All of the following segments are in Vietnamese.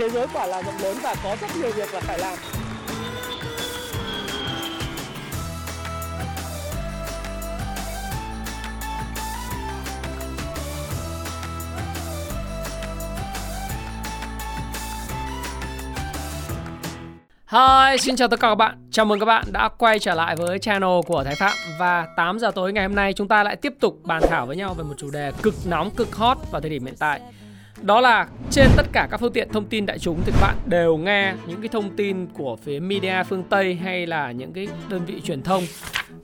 thế giới quả là rộng lớn và có rất nhiều việc là phải làm Hi, xin chào tất cả các bạn. Chào mừng các bạn đã quay trở lại với channel của Thái Phạm và 8 giờ tối ngày hôm nay chúng ta lại tiếp tục bàn thảo với nhau về một chủ đề cực nóng, cực hot vào thời điểm hiện tại. Đó là trên tất cả các phương tiện thông tin đại chúng thì các bạn đều nghe những cái thông tin của phía media phương Tây hay là những cái đơn vị truyền thông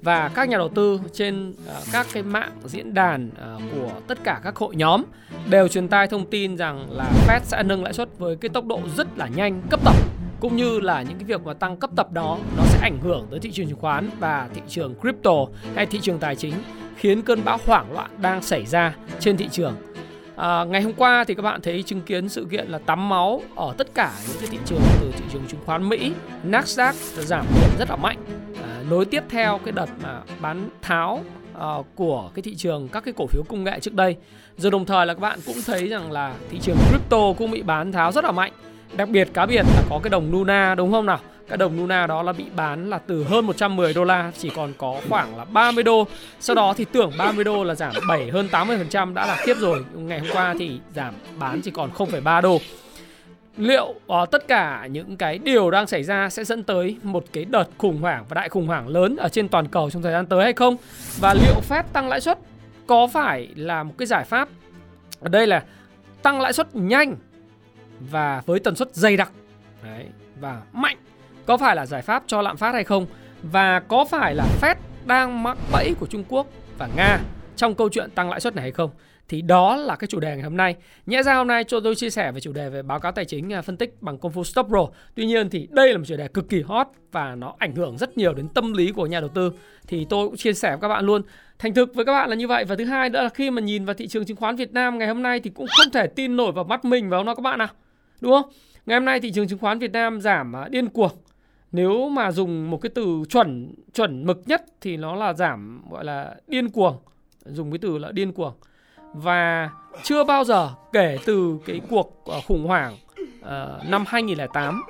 và các nhà đầu tư trên uh, các cái mạng diễn đàn uh, của tất cả các hội nhóm đều truyền tai thông tin rằng là Fed sẽ nâng lãi suất với cái tốc độ rất là nhanh cấp tập cũng như là những cái việc mà tăng cấp tập đó nó sẽ ảnh hưởng tới thị trường chứng khoán và thị trường crypto hay thị trường tài chính khiến cơn bão hoảng loạn đang xảy ra trên thị trường. À, ngày hôm qua thì các bạn thấy chứng kiến sự kiện là tắm máu ở tất cả những cái thị trường từ thị trường chứng khoán Mỹ, Nasdaq giảm điểm rất là mạnh. À, nối tiếp theo cái đợt mà bán tháo uh, của cái thị trường các cái cổ phiếu công nghệ trước đây. Rồi đồng thời là các bạn cũng thấy rằng là thị trường crypto cũng bị bán tháo rất là mạnh. Đặc biệt cá biệt là có cái đồng Luna đúng không nào? Cái đồng Luna đó là bị bán là từ hơn 110 đô la chỉ còn có khoảng là 30 đô. Sau đó thì tưởng 30 đô là giảm 7 hơn 80% đã là khiếp rồi. Ngày hôm qua thì giảm bán chỉ còn 0,3 đô. Liệu uh, tất cả những cái điều đang xảy ra sẽ dẫn tới một cái đợt khủng hoảng và đại khủng hoảng lớn ở trên toàn cầu trong thời gian tới hay không? Và liệu Fed tăng lãi suất có phải là một cái giải pháp? Ở đây là tăng lãi suất nhanh và với tần suất dày đặc đấy, và mạnh có phải là giải pháp cho lạm phát hay không và có phải là Fed đang mắc bẫy của Trung Quốc và Nga trong câu chuyện tăng lãi suất này hay không thì đó là cái chủ đề ngày hôm nay. Nhẽ ra hôm nay cho tôi chia sẻ về chủ đề về báo cáo tài chính à, phân tích bằng công phu Stop Pro. Tuy nhiên thì đây là một chủ đề cực kỳ hot và nó ảnh hưởng rất nhiều đến tâm lý của nhà đầu tư. Thì tôi cũng chia sẻ với các bạn luôn. Thành thực với các bạn là như vậy và thứ hai nữa là khi mà nhìn vào thị trường chứng khoán Việt Nam ngày hôm nay thì cũng không thể tin nổi vào mắt mình vào nó các bạn nào. Đúng không? Ngày hôm nay thị trường chứng khoán Việt Nam giảm à, điên cuồng. Nếu mà dùng một cái từ chuẩn chuẩn mực nhất thì nó là giảm gọi là điên cuồng. Dùng cái từ là điên cuồng. Và chưa bao giờ kể từ cái cuộc ờ, khủng hoảng uh, năm 2008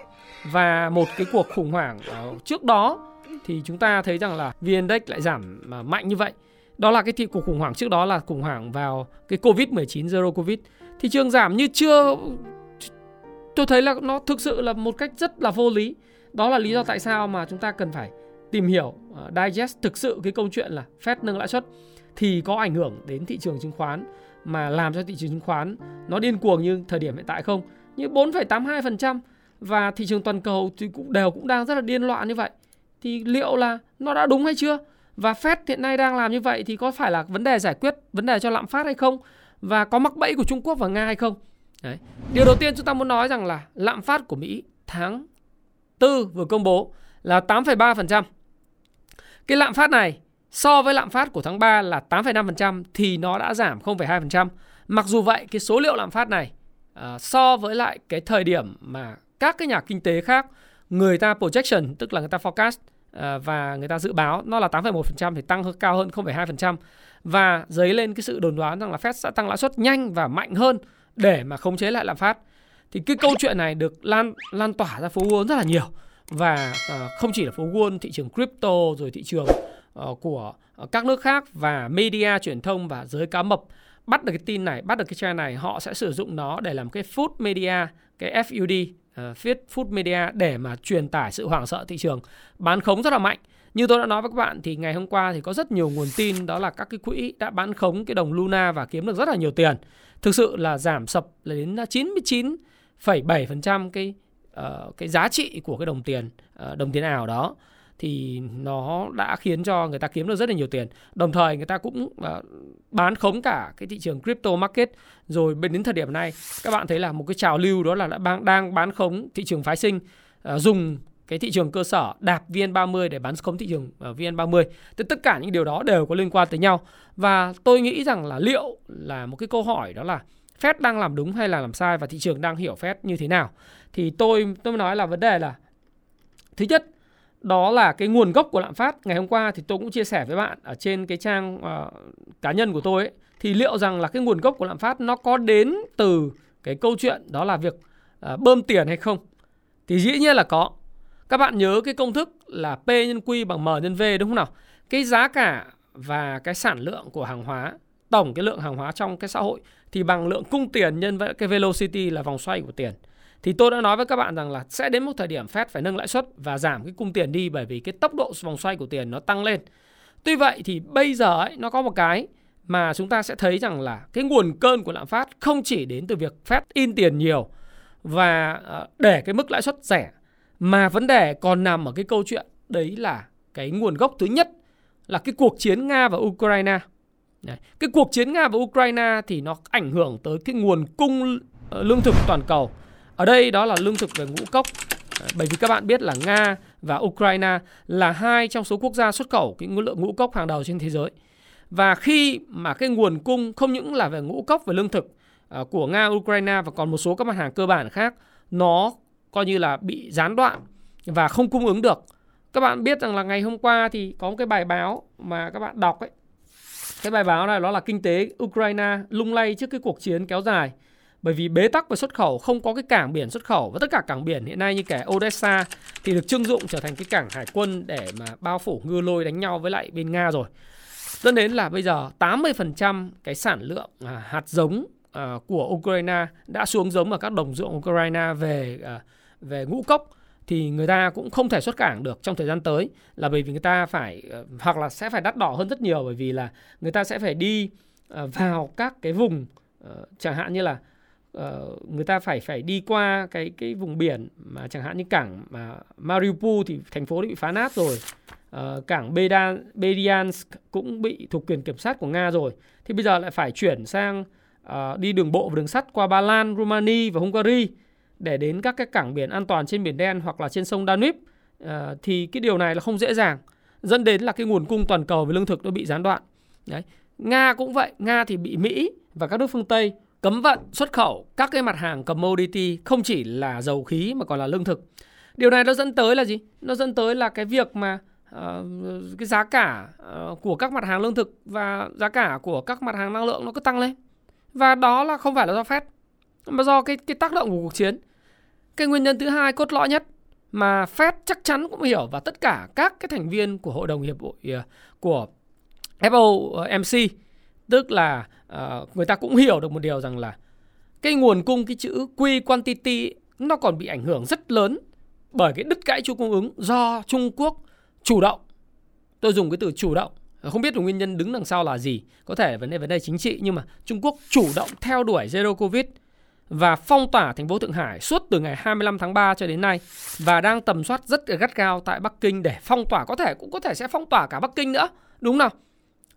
và một cái cuộc khủng hoảng uh, trước đó thì chúng ta thấy rằng là VN Index lại giảm ờ, mạnh như vậy. Đó là cái thị cuộc khủng hoảng trước đó là khủng hoảng vào cái Covid-19 Zero Covid. Thị trường giảm như chưa tôi thấy là nó thực sự là một cách rất là vô lý đó là lý do tại sao mà chúng ta cần phải tìm hiểu uh, digest thực sự cái câu chuyện là Fed nâng lãi suất thì có ảnh hưởng đến thị trường chứng khoán mà làm cho thị trường chứng khoán nó điên cuồng như thời điểm hiện tại không? Như 4,82% và thị trường toàn cầu thì cũng đều cũng đang rất là điên loạn như vậy. Thì liệu là nó đã đúng hay chưa? Và Fed hiện nay đang làm như vậy thì có phải là vấn đề giải quyết vấn đề cho lạm phát hay không? Và có mắc bẫy của Trung Quốc và Nga hay không? Đấy. Điều đầu tiên chúng ta muốn nói rằng là lạm phát của Mỹ tháng 4 vừa công bố là 8,3%. Cái lạm phát này so với lạm phát của tháng 3 là 8,5% thì nó đã giảm 0,2%. Mặc dù vậy cái số liệu lạm phát này uh, so với lại cái thời điểm mà các cái nhà kinh tế khác người ta projection tức là người ta forecast uh, và người ta dự báo nó là 8,1% thì tăng hơn cao hơn 0,2% và dấy lên cái sự đồn đoán rằng là Fed sẽ tăng lãi suất nhanh và mạnh hơn để mà khống chế lại lạm phát thì cái câu chuyện này được lan lan tỏa ra phố Wall rất là nhiều. Và uh, không chỉ là phố Wall thị trường crypto rồi thị trường uh, của uh, các nước khác và media truyền thông và giới cá mập bắt được cái tin này bắt được cái trend này họ sẽ sử dụng nó để làm cái food media cái FUD uh, food media để mà truyền tải sự hoảng sợ thị trường. Bán khống rất là mạnh. Như tôi đã nói với các bạn thì ngày hôm qua thì có rất nhiều nguồn tin đó là các cái quỹ đã bán khống cái đồng Luna và kiếm được rất là nhiều tiền. Thực sự là giảm sập là đến 99 99,7% cái uh, cái giá trị của cái đồng tiền uh, đồng tiền ảo đó thì nó đã khiến cho người ta kiếm được rất là nhiều tiền. Đồng thời người ta cũng uh, bán khống cả cái thị trường crypto market rồi bên đến thời điểm này các bạn thấy là một cái trào lưu đó là đã đang bán khống thị trường phái sinh uh, dùng cái thị trường cơ sở đạp VN30 để bán khống thị trường ở VN30. Thì tất cả những điều đó đều có liên quan tới nhau. Và tôi nghĩ rằng là liệu là một cái câu hỏi đó là Fed đang làm đúng hay là làm sai và thị trường đang hiểu Fed như thế nào. Thì tôi tôi nói là vấn đề là thứ nhất đó là cái nguồn gốc của lạm phát. Ngày hôm qua thì tôi cũng chia sẻ với bạn ở trên cái trang uh, cá nhân của tôi ấy thì liệu rằng là cái nguồn gốc của lạm phát nó có đến từ cái câu chuyện đó là việc uh, bơm tiền hay không? Thì dĩ nhiên là có. Các bạn nhớ cái công thức là P nhân Q bằng M nhân V đúng không nào? Cái giá cả và cái sản lượng của hàng hóa, tổng cái lượng hàng hóa trong cái xã hội thì bằng lượng cung tiền nhân với cái velocity là vòng xoay của tiền. Thì tôi đã nói với các bạn rằng là sẽ đến một thời điểm Fed phải nâng lãi suất và giảm cái cung tiền đi bởi vì cái tốc độ vòng xoay của tiền nó tăng lên. Tuy vậy thì bây giờ ấy, nó có một cái mà chúng ta sẽ thấy rằng là cái nguồn cơn của lạm phát không chỉ đến từ việc Fed in tiền nhiều và ờ, để cái mức lãi suất rẻ mà vấn đề còn nằm ở cái câu chuyện đấy là cái nguồn gốc thứ nhất là cái cuộc chiến Nga và Ukraine. Đấy. Cái cuộc chiến Nga và Ukraine thì nó ảnh hưởng tới cái nguồn cung ờ, lương thực toàn cầu. Ở đây đó là lương thực về ngũ cốc. Bởi vì các bạn biết là Nga và Ukraine là hai trong số quốc gia xuất khẩu cái lượng ngũ cốc hàng đầu trên thế giới. Và khi mà cái nguồn cung không những là về ngũ cốc và lương thực ờ, của Nga, Ukraine và còn một số các mặt hàng cơ bản khác nó coi như là bị gián đoạn và không cung ứng được. Các bạn biết rằng là ngày hôm qua thì có một cái bài báo mà các bạn đọc ấy. Cái bài báo này nó là kinh tế Ukraine lung lay trước cái cuộc chiến kéo dài. Bởi vì bế tắc về xuất khẩu không có cái cảng biển xuất khẩu và tất cả cảng biển hiện nay như kẻ Odessa thì được trưng dụng trở thành cái cảng hải quân để mà bao phủ ngư lôi đánh nhau với lại bên Nga rồi. Dẫn đến là bây giờ 80% cái sản lượng à, hạt giống à, của Ukraine đã xuống giống ở các đồng ruộng Ukraine về à, về ngũ cốc thì người ta cũng không thể xuất cảng được trong thời gian tới là bởi vì người ta phải ờ, hoặc là sẽ phải đắt đỏ hơn rất nhiều bởi vì là người ta sẽ phải đi ờ, vào các cái vùng ờ, chẳng hạn như là người ta phải phải đi qua cái cái vùng biển mà chẳng hạn như cảng mà Mariupol thì thành phố đã bị phá nát rồi cảng Bedan, Bediansk cũng bị thuộc quyền kiểm soát của Nga rồi. Thì bây giờ lại phải chuyển sang đi đường bộ và đường sắt qua Ba Lan, Romania và Hungary để đến các cái cảng biển an toàn trên biển đen hoặc là trên sông Danube. À, thì cái điều này là không dễ dàng dẫn đến là cái nguồn cung toàn cầu về lương thực nó bị gián đoạn. Đấy nga cũng vậy nga thì bị mỹ và các nước phương tây cấm vận xuất khẩu các cái mặt hàng commodity không chỉ là dầu khí mà còn là lương thực. Điều này nó dẫn tới là gì? Nó dẫn tới là cái việc mà uh, cái giá cả uh, của các mặt hàng lương thực và giá cả của các mặt hàng năng lượng nó cứ tăng lên. Và đó là không phải là do phép mà do cái cái tác động của cuộc chiến. Cái nguyên nhân thứ hai cốt lõi nhất mà Fed chắc chắn cũng hiểu và tất cả các cái thành viên của hội đồng hiệp hội ờ, của FOMC ờ, tức là uh, người ta cũng hiểu được một điều rằng là cái nguồn cung cái chữ Q quantity nó còn bị ảnh hưởng rất lớn bởi cái đứt gãy chuỗi cung ứng do Trung Quốc chủ động. Tôi dùng cái từ chủ động không biết là nguyên nhân đứng đằng sau là gì có thể vấn đề vấn đề chính trị nhưng mà Trung Quốc chủ động theo đuổi zero covid và phong tỏa thành phố Thượng Hải suốt từ ngày 25 tháng 3 cho đến nay và đang tầm soát rất gắt gao tại Bắc Kinh để phong tỏa. Có thể cũng có thể sẽ phong tỏa cả Bắc Kinh nữa đúng không nào?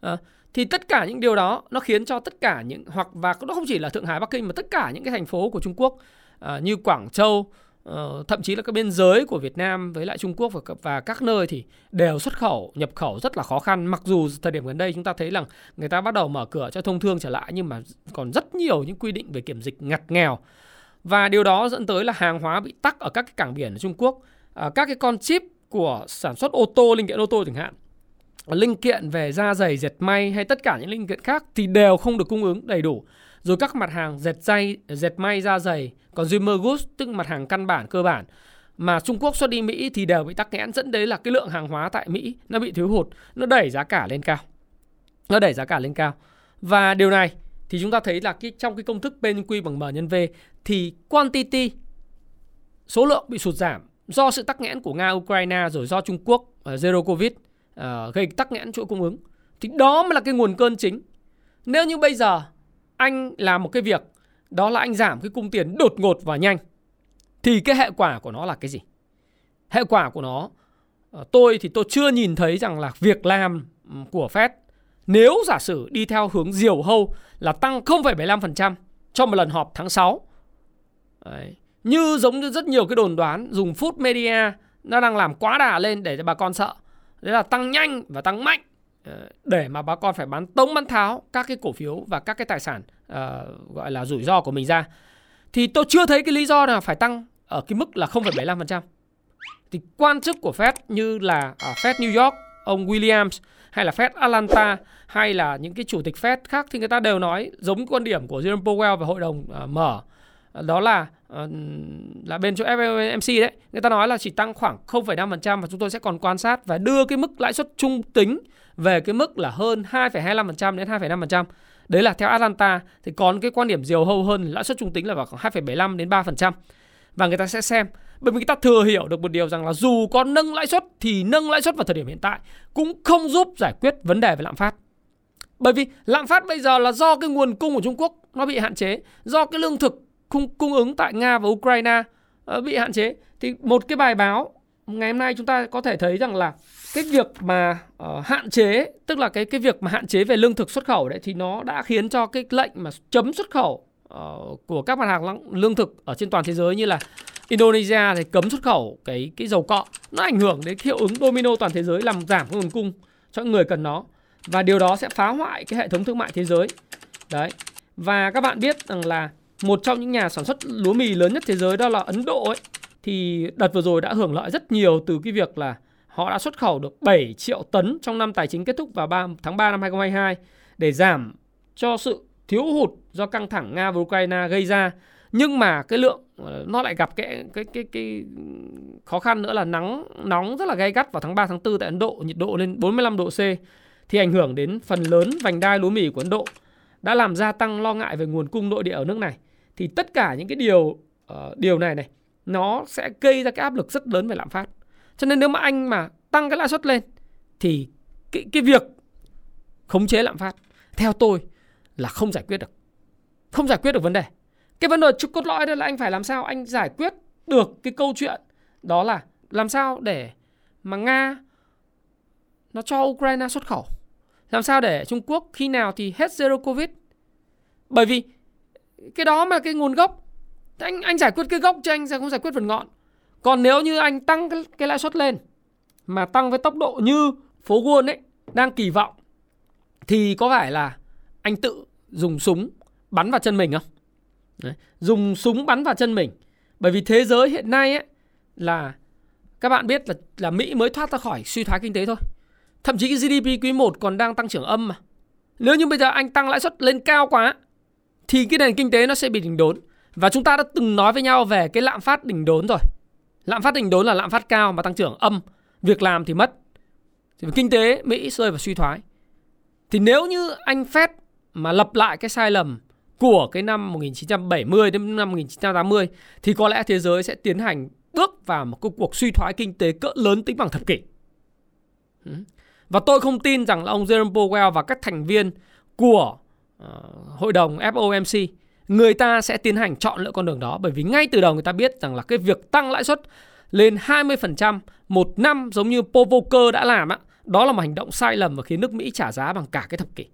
À, thì tất cả những điều đó nó khiến cho tất cả những hoặc và nó không chỉ là Thượng Hải Bắc Kinh mà tất cả những cái thành phố của Trung Quốc à, như Quảng Châu Uh, thậm chí là các biên giới của Việt Nam với lại Trung Quốc và, và các nơi thì đều xuất khẩu nhập khẩu rất là khó khăn. Mặc dù thời điểm gần đây chúng ta thấy rằng người ta bắt đầu mở cửa cho thông thương trở lại nhưng mà còn rất nhiều những quy định về kiểm dịch ngặt nghèo. Và điều đó dẫn tới là hàng hóa bị tắc ở các cái cảng biển ở Trung Quốc. Uh, các cái con chip của sản xuất ô tô linh kiện ô tô chẳng hạn linh kiện về da dày dệt may hay tất cả những linh kiện khác thì đều không được cung ứng đầy đủ rồi các mặt hàng dệt dây, dệt may da dày, consumer goods tức mặt hàng căn bản cơ bản mà Trung Quốc xuất đi Mỹ thì đều bị tắc nghẽn dẫn đến là cái lượng hàng hóa tại Mỹ nó bị thiếu hụt, nó đẩy giá cả lên cao. Nó đẩy giá cả lên cao. Và điều này thì chúng ta thấy là cái trong cái công thức P nhân Q bằng M nhân V thì quantity số lượng bị sụt giảm do sự tắc nghẽn của Nga Ukraine rồi do Trung Quốc uh, zero covid uh, gây tắc nghẽn chuỗi cung ứng thì đó mới là cái nguồn cơn chính. Nếu như bây giờ anh làm một cái việc đó là anh giảm cái cung tiền đột ngột và nhanh thì cái hệ quả của nó là cái gì? Hệ quả của nó ờ, tôi thì tôi chưa nhìn thấy rằng là việc làm của Fed nếu giả sử đi theo hướng diều hâu là tăng 0,75% trong một lần họp tháng 6. Đấy. Như giống như rất nhiều cái đồn đoán dùng food media nó đang làm quá đà lên để cho bà con sợ. Đấy là tăng nhanh và tăng mạnh Ờ, để mà bà con phải bán tống bán tháo các cái cổ phiếu và các cái tài sản uh, gọi là rủi ro của mình ra thì tôi chưa thấy cái lý do nào phải tăng ở cái mức là 0,75%. Thì quan chức của Fed như là ở Fed New York, ông Williams hay là Fed Atlanta hay là những cái chủ tịch Fed khác thì người ta đều nói giống quan điểm của Jerome Powell và hội đồng uh, mở đó là uh, là bên chỗ FOMC đấy, người ta nói là chỉ tăng khoảng 0,5% và chúng tôi sẽ còn quan sát và đưa cái mức lãi suất trung tính về cái mức là hơn 2,25% đến 2,5%. Đấy là theo Atlanta thì còn cái quan điểm diều hâu hơn lãi suất trung tính là vào khoảng 2,75 đến 3%. Và người ta sẽ xem bởi vì người ta thừa hiểu được một điều rằng là dù có nâng lãi suất thì nâng lãi suất vào thời điểm hiện tại cũng không giúp giải quyết vấn đề về lạm phát. Bởi vì lạm phát bây giờ là do cái nguồn cung của Trung Quốc nó bị hạn chế, do cái lương thực cung, cung ứng tại Nga và Ukraine ờ, bị hạn chế. Thì một cái bài báo ngày hôm nay chúng ta có thể thấy rằng là cái việc mà uh, hạn chế tức là cái cái việc mà hạn chế về lương thực xuất khẩu đấy thì nó đã khiến cho cái lệnh mà chấm xuất khẩu uh, của các mặt hàng lương thực ở trên toàn thế giới như là Indonesia thì cấm xuất khẩu cái cái dầu cọ nó ảnh hưởng đến hiệu ứng domino toàn thế giới làm giảm nguồn cung cho người cần nó. Và điều đó sẽ phá hoại cái hệ thống thương mại thế giới. Đấy. Và các bạn biết rằng là một trong những nhà sản xuất lúa mì lớn nhất thế giới đó là Ấn Độ ấy thì đợt vừa rồi đã hưởng lợi rất nhiều từ cái việc là họ đã xuất khẩu được 7 triệu tấn trong năm tài chính kết thúc vào 3, tháng 3 năm 2022 để giảm cho sự thiếu hụt do căng thẳng Nga và Ukraine gây ra. Nhưng mà cái lượng ờ, nó lại gặp cái cái cái cái khó khăn nữa là nắng nóng rất là gay gắt vào tháng 3 tháng 4 tại Ấn Độ, nhiệt độ lên 45 độ C thì ảnh hưởng đến phần lớn vành đai lúa mì của Ấn Độ đã làm gia tăng lo ngại về nguồn cung nội địa ở nước này. Thì tất cả những cái điều uh, điều này này nó sẽ gây ra cái áp lực rất lớn về lạm phát. Cho nên nếu mà anh mà tăng cái lãi suất lên thì cái cái việc khống chế lạm phát theo tôi là không giải quyết được. Không giải quyết được vấn đề. Cái vấn đề trục cốt lõi đó là anh phải làm sao anh giải quyết được cái câu chuyện đó là làm sao để mà Nga nó cho Ukraine xuất khẩu. Làm sao để Trung Quốc khi nào thì hết zero covid. Bởi vì cái đó mà cái nguồn gốc anh anh giải quyết cái gốc chứ anh sẽ không giải quyết phần ngọn. Còn nếu như anh tăng cái, cái lãi suất lên mà tăng với tốc độ như phố Wall ấy đang kỳ vọng thì có phải là anh tự dùng súng bắn vào chân mình không? Đấy. Dùng súng bắn vào chân mình. Bởi vì thế giới hiện nay ấy là các bạn biết là là Mỹ mới thoát ra khỏi suy thoái kinh tế thôi. Thậm chí cái GDP quý 1 còn đang tăng trưởng âm mà. Nếu như bây giờ anh tăng lãi suất lên cao quá thì cái nền kinh tế nó sẽ bị đỉnh đốn. Và chúng ta đã từng nói với nhau về cái lạm phát đỉnh đốn rồi. Lạm phát đỉnh đốn là lạm phát cao mà tăng trưởng âm, việc làm thì mất. Thì kinh tế Mỹ rơi vào suy thoái. Thì nếu như anh Fed mà lập lại cái sai lầm của cái năm 1970 đến năm 1980 thì có lẽ thế giới sẽ tiến hành bước vào một cuộc suy thoái kinh tế cỡ lớn tính bằng thập kỷ. Và tôi không tin rằng là ông Jerome Powell và các thành viên của Ờ, hội đồng FOMC người ta sẽ tiến hành chọn lựa con đường đó bởi vì ngay từ đầu người ta biết rằng là cái việc tăng lãi suất lên 20% một năm giống như Povoker đã làm á, đó là một hành động sai lầm và khiến nước Mỹ trả giá bằng cả cái thập kỷ.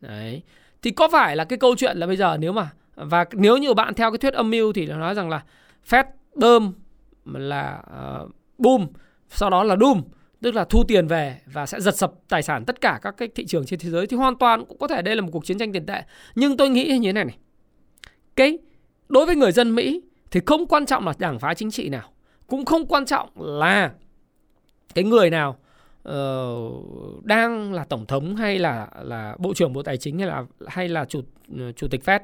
Đấy. Thì có phải là cái câu chuyện là bây giờ nếu mà và nếu như bạn theo cái thuyết âm mưu thì nó nói rằng là Fed bơm là ờ, uh, boom, sau đó là doom, tức là thu tiền về và sẽ giật sập tài sản tất cả các cái thị trường trên thế giới thì hoàn toàn cũng có thể đây là một cuộc chiến tranh tiền tệ. Nhưng tôi nghĩ như thế này này cái đối với người dân Mỹ thì không quan trọng là đảng phái chính trị nào, cũng không quan trọng là cái người nào uh, đang là tổng thống hay là là bộ trưởng bộ tài chính hay là hay là chủ ờ, chủ tịch Fed.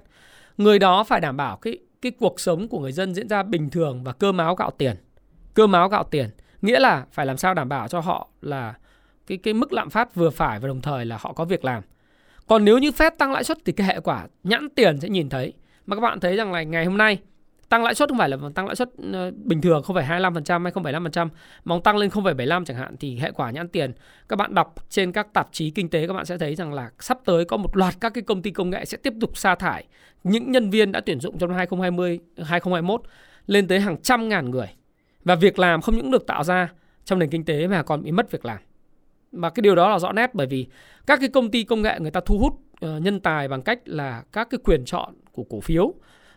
Người đó phải đảm bảo cái cái cuộc sống của người dân diễn ra bình thường và cơm áo gạo tiền. Cơm áo gạo tiền, nghĩa là phải làm sao đảm bảo cho họ là cái cái mức lạm phát vừa phải và đồng thời là họ có việc làm. Còn nếu như Fed tăng lãi suất thì cái hệ quả nhãn tiền sẽ nhìn thấy. Mà các bạn thấy rằng là ngày hôm nay tăng lãi suất không phải là tăng lãi suất ờ, bình thường không phải 25% hay 0,5% mà tăng lên 0,75 chẳng hạn thì hệ quả nhãn tiền các bạn đọc trên các tạp chí kinh tế các bạn sẽ thấy rằng là sắp tới có một loạt các cái công ty công nghệ sẽ tiếp tục sa thải. Những nhân viên đã tuyển dụng trong năm 2020 2021 lên tới hàng trăm ngàn người và việc làm không những được tạo ra trong nền kinh tế mà còn bị mất việc làm. Và cái điều đó là rõ nét bởi vì các cái công ty công nghệ người ta thu hút ờ, nhân tài bằng cách là các cái quyền chọn của cổ phiếu.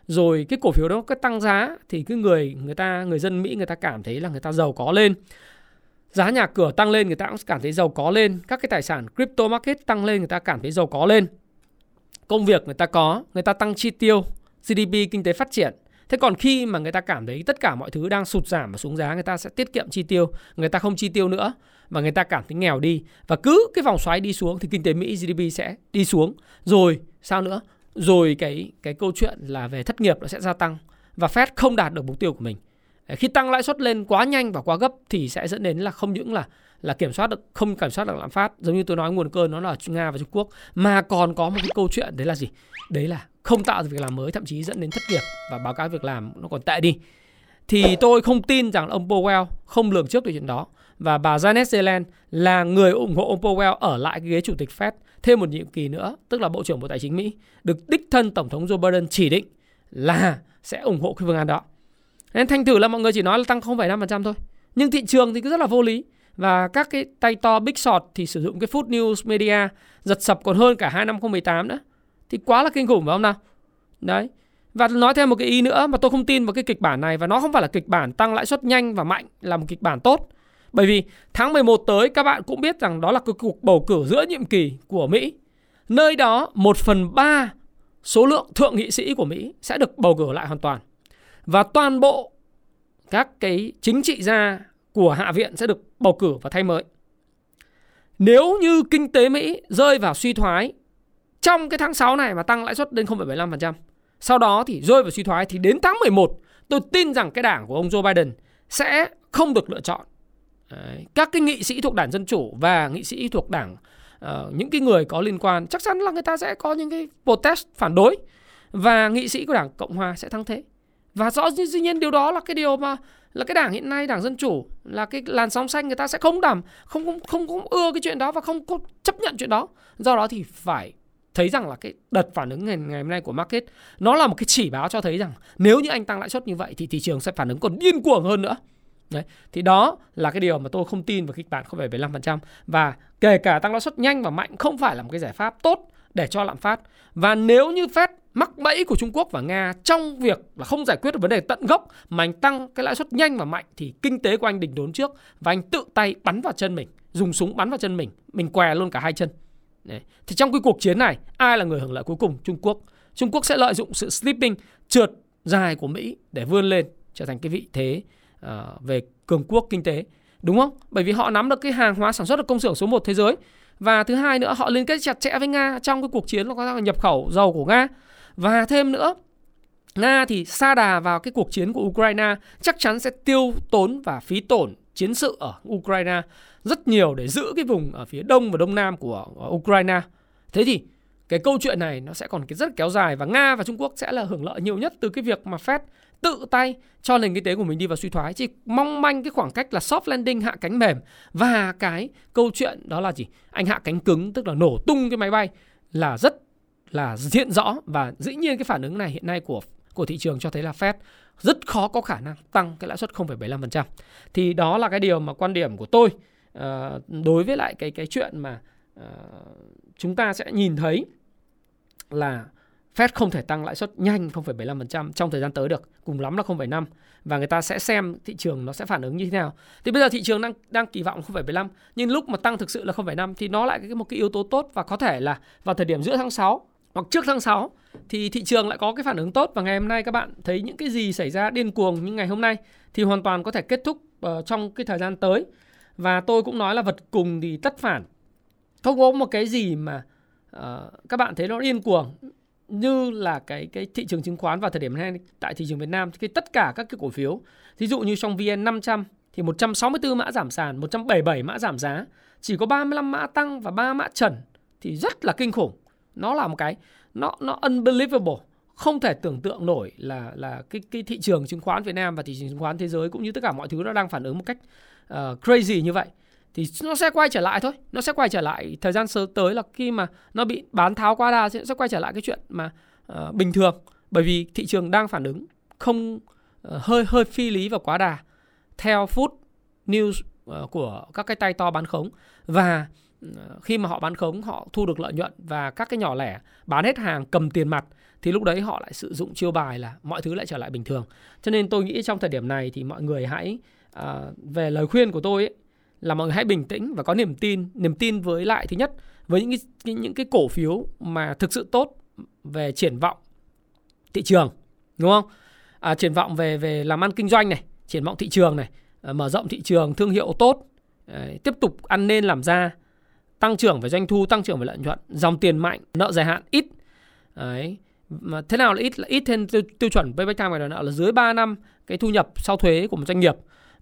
Rồi cái cổ phiếu đó cứ tăng giá thì cái người người ta, người dân Mỹ người ta cảm thấy là người ta giàu có lên. Giá nhà cửa tăng lên người ta cũng cảm thấy giàu có lên. Các cái tài sản crypto market tăng lên người ta cảm thấy giàu có lên. Công việc người ta có, người ta tăng chi tiêu GDP kinh tế phát triển. Thế còn khi mà người ta cảm thấy tất cả mọi thứ đang sụt giảm và xuống giá người ta sẽ tiết kiệm chi tiêu, người ta không chi tiêu nữa và người ta cảm thấy nghèo đi và cứ cái vòng xoáy đi xuống thì kinh tế Mỹ GDP sẽ đi xuống. Rồi sao nữa? rồi cái cái câu chuyện là về thất nghiệp nó sẽ gia tăng và Fed không đạt được mục tiêu của mình. Khi tăng lãi suất lên quá nhanh và quá gấp thì sẽ dẫn đến là không những là là kiểm soát được không kiểm soát được lạm phát giống như tôi nói nguồn cơn nó là Nga và Trung Quốc mà còn có một cái câu chuyện đấy là gì? Đấy là không tạo được việc làm mới thậm chí dẫn đến thất nghiệp và báo cáo việc làm nó còn tệ đi. Thì tôi không tin rằng ông Powell không lường trước được chuyện đó và bà Janet Yellen là người ủng hộ ông Powell ở lại cái ghế chủ tịch Fed thêm một nhiệm kỳ nữa, tức là Bộ trưởng Bộ Tài chính Mỹ, được đích thân Tổng thống Joe Biden chỉ định là sẽ ủng hộ cái phương án đó. Nên thành thử là mọi người chỉ nói là tăng 0,5% thôi. Nhưng thị trường thì cứ rất là vô lý. Và các cái tay to Big Short thì sử dụng cái Food News Media giật sập còn hơn cả hai năm 2018 nữa. Thì quá là kinh khủng phải không nào? Đấy. Và nói thêm một cái ý nữa mà tôi không tin vào cái kịch bản này và nó không phải là kịch bản tăng lãi suất nhanh và mạnh là một kịch bản tốt. Bởi vì tháng 11 tới các bạn cũng biết rằng đó là cái cuộc bầu cử giữa nhiệm kỳ của Mỹ. Nơi đó 1 phần 3 số lượng thượng nghị sĩ của Mỹ sẽ được bầu cử lại hoàn toàn. Và toàn bộ các cái chính trị gia của Hạ viện sẽ được bầu cử và thay mới. Nếu như kinh tế Mỹ rơi vào suy thoái trong cái tháng 6 này mà tăng lãi suất lên 0,75%, sau đó thì rơi vào suy thoái thì đến tháng 11 tôi tin rằng cái đảng của ông Joe Biden sẽ không được lựa chọn. Đấy. Các cái nghị sĩ thuộc đảng Dân Chủ và nghị sĩ thuộc đảng uh, những cái người có liên quan chắc chắn là người ta sẽ có những cái protest phản đối và nghị sĩ của đảng Cộng Hòa sẽ thắng thế. Và rõ dĩ nhiên điều đó là cái điều mà là cái đảng hiện nay đảng dân chủ là cái làn sóng xanh người ta sẽ không đảm không không không, không ưa cái chuyện đó và không có chấp nhận chuyện đó. Do đó thì phải thấy rằng là cái đợt phản ứng ngày, ngày hôm nay của market nó là một cái chỉ báo cho thấy rằng nếu như anh tăng lãi suất như vậy thì thị trường sẽ phản ứng còn điên cuồng hơn nữa. Đấy. Thì đó là cái điều mà tôi không tin vào kịch bản 0,75% và kể cả tăng lãi suất nhanh và mạnh không phải là một cái giải pháp tốt để cho lạm phát. Và nếu như Fed mắc bẫy của Trung Quốc và Nga trong việc là không giải quyết được vấn đề tận gốc mà anh tăng cái lãi suất nhanh và mạnh thì kinh tế của anh đỉnh đốn trước và anh tự tay bắn vào chân mình, dùng súng bắn vào chân mình, mình què luôn cả hai chân. Đấy. Thì trong cái cuộc chiến này, ai là người hưởng lợi cuối cùng? Trung Quốc. Trung Quốc sẽ lợi dụng sự sleeping trượt dài của Mỹ để vươn lên trở thành cái vị thế uh, về cường quốc kinh tế. Đúng không? Bởi vì họ nắm được cái hàng hóa sản xuất được công xưởng số 1 thế giới. Và thứ hai nữa, họ liên kết chặt chẽ với Nga trong cái cuộc chiến là nhập khẩu dầu của Nga. Và thêm nữa, Nga thì xa đà vào cái cuộc chiến của Ukraine chắc chắn sẽ tiêu tốn và phí tổn chiến sự ở Ukraine rất nhiều để giữ cái vùng ở phía đông và đông nam của Ukraine. Thế thì cái câu chuyện này nó sẽ còn rất kéo dài và Nga và Trung Quốc sẽ là hưởng lợi nhiều nhất từ cái việc mà Fed tự tay cho nền kinh tế của mình đi vào suy thoái. Chỉ mong manh cái khoảng cách là soft landing hạ cánh mềm. Và cái câu chuyện đó là gì? Anh hạ cánh cứng tức là nổ tung cái máy bay là rất là diện rõ. Và dĩ nhiên cái phản ứng này hiện nay của của thị trường cho thấy là Fed rất khó có khả năng tăng cái lãi suất 0,75%. Thì đó là cái điều mà quan điểm của tôi. Uh, đối với lại cái cái chuyện mà uh, chúng ta sẽ nhìn thấy là Fed không thể tăng lãi suất nhanh 0,75% trong thời gian tới được, cùng lắm là 0,5 và người ta sẽ xem thị trường nó sẽ phản ứng như thế nào. Thì bây giờ thị trường đang đang kỳ vọng 0,75 nhưng lúc mà tăng thực sự là 0,5 thì nó lại cái một cái yếu tố tốt và có thể là vào thời điểm giữa tháng 6 hoặc trước tháng 6 thì thị trường lại có cái phản ứng tốt và ngày hôm nay các bạn thấy những cái gì xảy ra điên cuồng như ngày hôm nay thì hoàn toàn có thể kết thúc uh, trong cái thời gian tới. Và tôi cũng nói là vật cùng thì tất phản. Không có một cái gì mà uh, các bạn thấy nó điên cuồng như là cái cái thị trường chứng khoán vào thời điểm này tại thị trường Việt Nam thì tất cả các cái cổ phiếu ví dụ như trong VN 500 thì 164 mã giảm sàn, 177 mã giảm giá, chỉ có 35 mã tăng và 3 mã trần thì rất là kinh khủng. Nó là một cái nó nó unbelievable, không thể tưởng tượng nổi là là cái cái thị trường chứng khoán Việt Nam và thị trường chứng khoán thế giới cũng như tất cả mọi thứ nó đang phản ứng một cách uh, crazy như vậy thì nó sẽ quay trở lại thôi. Nó sẽ quay trở lại thời gian sớm tới là khi mà nó bị bán tháo qua đà sẽ quay trở lại cái chuyện mà uh, bình thường. Bởi vì thị trường đang phản ứng không uh, hơi hơi phi lý và quá đà. Theo food news uh, của các cái tay to bán khống và khi mà họ bán khống họ thu được lợi nhuận và các cái nhỏ lẻ bán hết hàng cầm tiền mặt thì lúc đấy họ lại sử dụng chiêu bài là mọi thứ lại trở lại bình thường. Cho nên tôi nghĩ trong thời điểm này thì mọi người hãy à, về lời khuyên của tôi ấy, là mọi người hãy bình tĩnh và có niềm tin. Niềm tin với lại thứ nhất với những cái những cái cổ phiếu mà thực sự tốt về triển vọng thị trường đúng không? À, triển vọng về về làm ăn kinh doanh này triển vọng thị trường này à, mở rộng thị trường thương hiệu tốt à, tiếp tục ăn nên làm ra tăng trưởng về doanh thu tăng trưởng về lợi nhuận dòng tiền mạnh nợ dài hạn ít. Đấy. mà thế nào là ít? Là ít thêm tiêu, tiêu chuẩn payback time đòi nợ là dưới 3 năm cái thu nhập sau thuế của một doanh nghiệp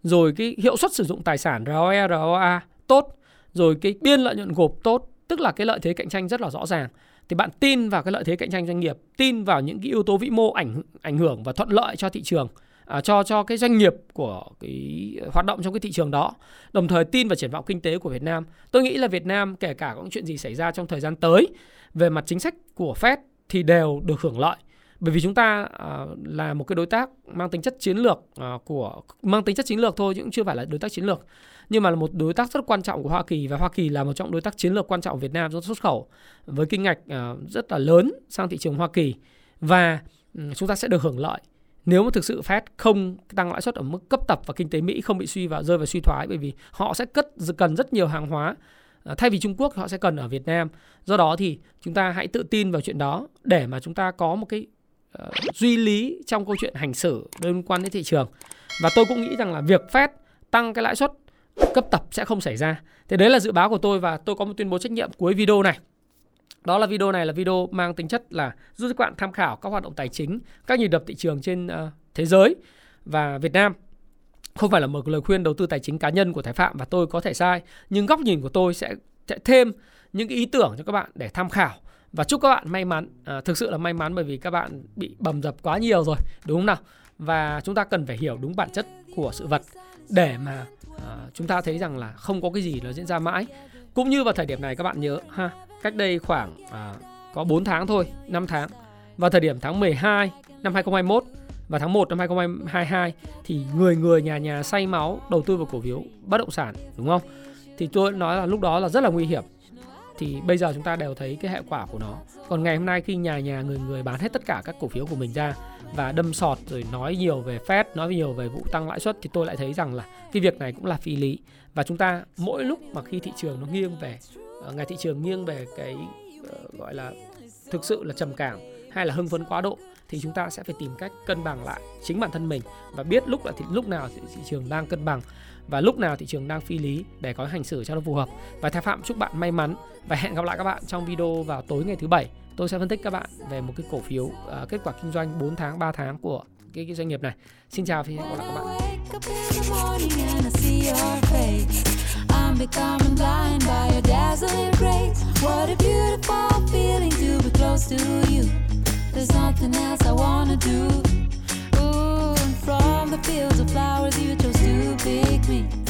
rồi cái hiệu suất sử dụng tài sản ROE ROA tốt. Rồi cái biên lợi nhuận gộp tốt tức là cái lợi thế cạnh tranh rất là rõ ràng. Thì bạn tin vào cái lợi thế cạnh tranh doanh nghiệp tin vào những cái yếu tố vĩ mô ảnh ảnh hưởng và thuận lợi cho thị trường à, cho cho cái doanh nghiệp của cái hoạt động trong cái thị trường đó đồng thời tin vào triển vọng kinh tế của Việt Nam. Tôi nghĩ là Việt Nam kể cả có chuyện gì xảy ra trong thời gian tới về mặt chính sách của Fed thì đều được hưởng lợi bởi vì chúng ta uh, là một cái đối tác mang tính chất chiến lược uh, của mang tính chất chiến lược thôi chứ cũng chưa phải là đối tác chiến lược. Nhưng mà là một đối tác rất quan trọng của Hoa Kỳ và Hoa Kỳ là một trong đối tác chiến lược quan trọng của Việt Nam trong xuất khẩu với kinh ngạch uh, rất là lớn sang thị trường Hoa Kỳ. Và um, chúng ta sẽ được hưởng lợi nếu mà thực sự Fed không tăng lãi suất ở mức cấp tập và kinh tế Mỹ không bị suy vào rơi vào suy thoái. Bởi vì họ sẽ cất cần rất nhiều hàng hóa thay vì Trung Quốc họ sẽ cần ở Việt Nam. Do đó thì chúng ta hãy tự tin vào chuyện đó để mà chúng ta có một cái uh, duy lý trong câu chuyện hành xử liên quan đến thị trường. Và tôi cũng nghĩ rằng là việc Fed tăng cái lãi suất cấp tập sẽ không xảy ra. Thì đấy là dự báo của tôi và tôi có một tuyên bố trách nhiệm cuối video này. Đó là video này là video mang tính chất là giúp các bạn tham khảo các hoạt động tài chính các nhịp đập thị trường trên uh, thế giới và Việt Nam. Không phải là một lời khuyên đầu tư tài chính cá nhân của Thái Phạm và tôi có thể sai nhưng góc nhìn của tôi sẽ, sẽ thêm những ý tưởng cho các bạn để tham khảo và chúc các bạn may mắn. À, thực sự là may mắn bởi vì các bạn bị bầm dập quá nhiều rồi đúng không nào? Và chúng ta cần phải hiểu đúng bản chất của sự vật để mà à, chúng ta thấy rằng là không có cái gì nó diễn ra mãi. Cũng như vào thời điểm này các bạn nhớ ha cách đây khoảng à, có 4 tháng thôi 5 tháng. Vào thời điểm tháng 12 năm 2021 và tháng 1 năm 2022 thì người người nhà nhà say máu đầu tư vào cổ phiếu bất động sản đúng không? Thì tôi nói là lúc đó là rất là nguy hiểm thì bây giờ chúng ta đều thấy cái hệ quả của nó. Còn ngày hôm nay khi nhà nhà người người bán hết tất cả các cổ phiếu của mình ra và đâm sọt rồi nói nhiều về Fed, nói nhiều về vụ tăng lãi suất thì tôi lại thấy rằng là cái việc này cũng là phi lý. Và chúng ta mỗi lúc mà khi thị trường nó nghiêng về ờ, ngày thị trường nghiêng về cái ờ, gọi là thực sự là trầm cảm hay là hưng phấn quá độ thì chúng ta sẽ phải tìm cách cân bằng lại chính bản thân mình và biết lúc là thì lúc nào thị, thị trường đang cân bằng và lúc nào thị trường đang phi lý để có hành xử cho nó phù hợp. Và Thái Phạm chúc bạn may mắn và hẹn gặp lại các bạn trong video vào tối ngày thứ bảy. Tôi sẽ phân tích các bạn về một cái cổ phiếu uh, kết quả kinh doanh 4 tháng 3 tháng của cái, cái doanh nghiệp này. Xin chào và hẹn gặp lại các bạn. I'm becoming blind by your dazzling grace. What a beautiful feeling to be close to you. There's nothing else I wanna do. Ooh, and from the fields of flowers you chose to pick me.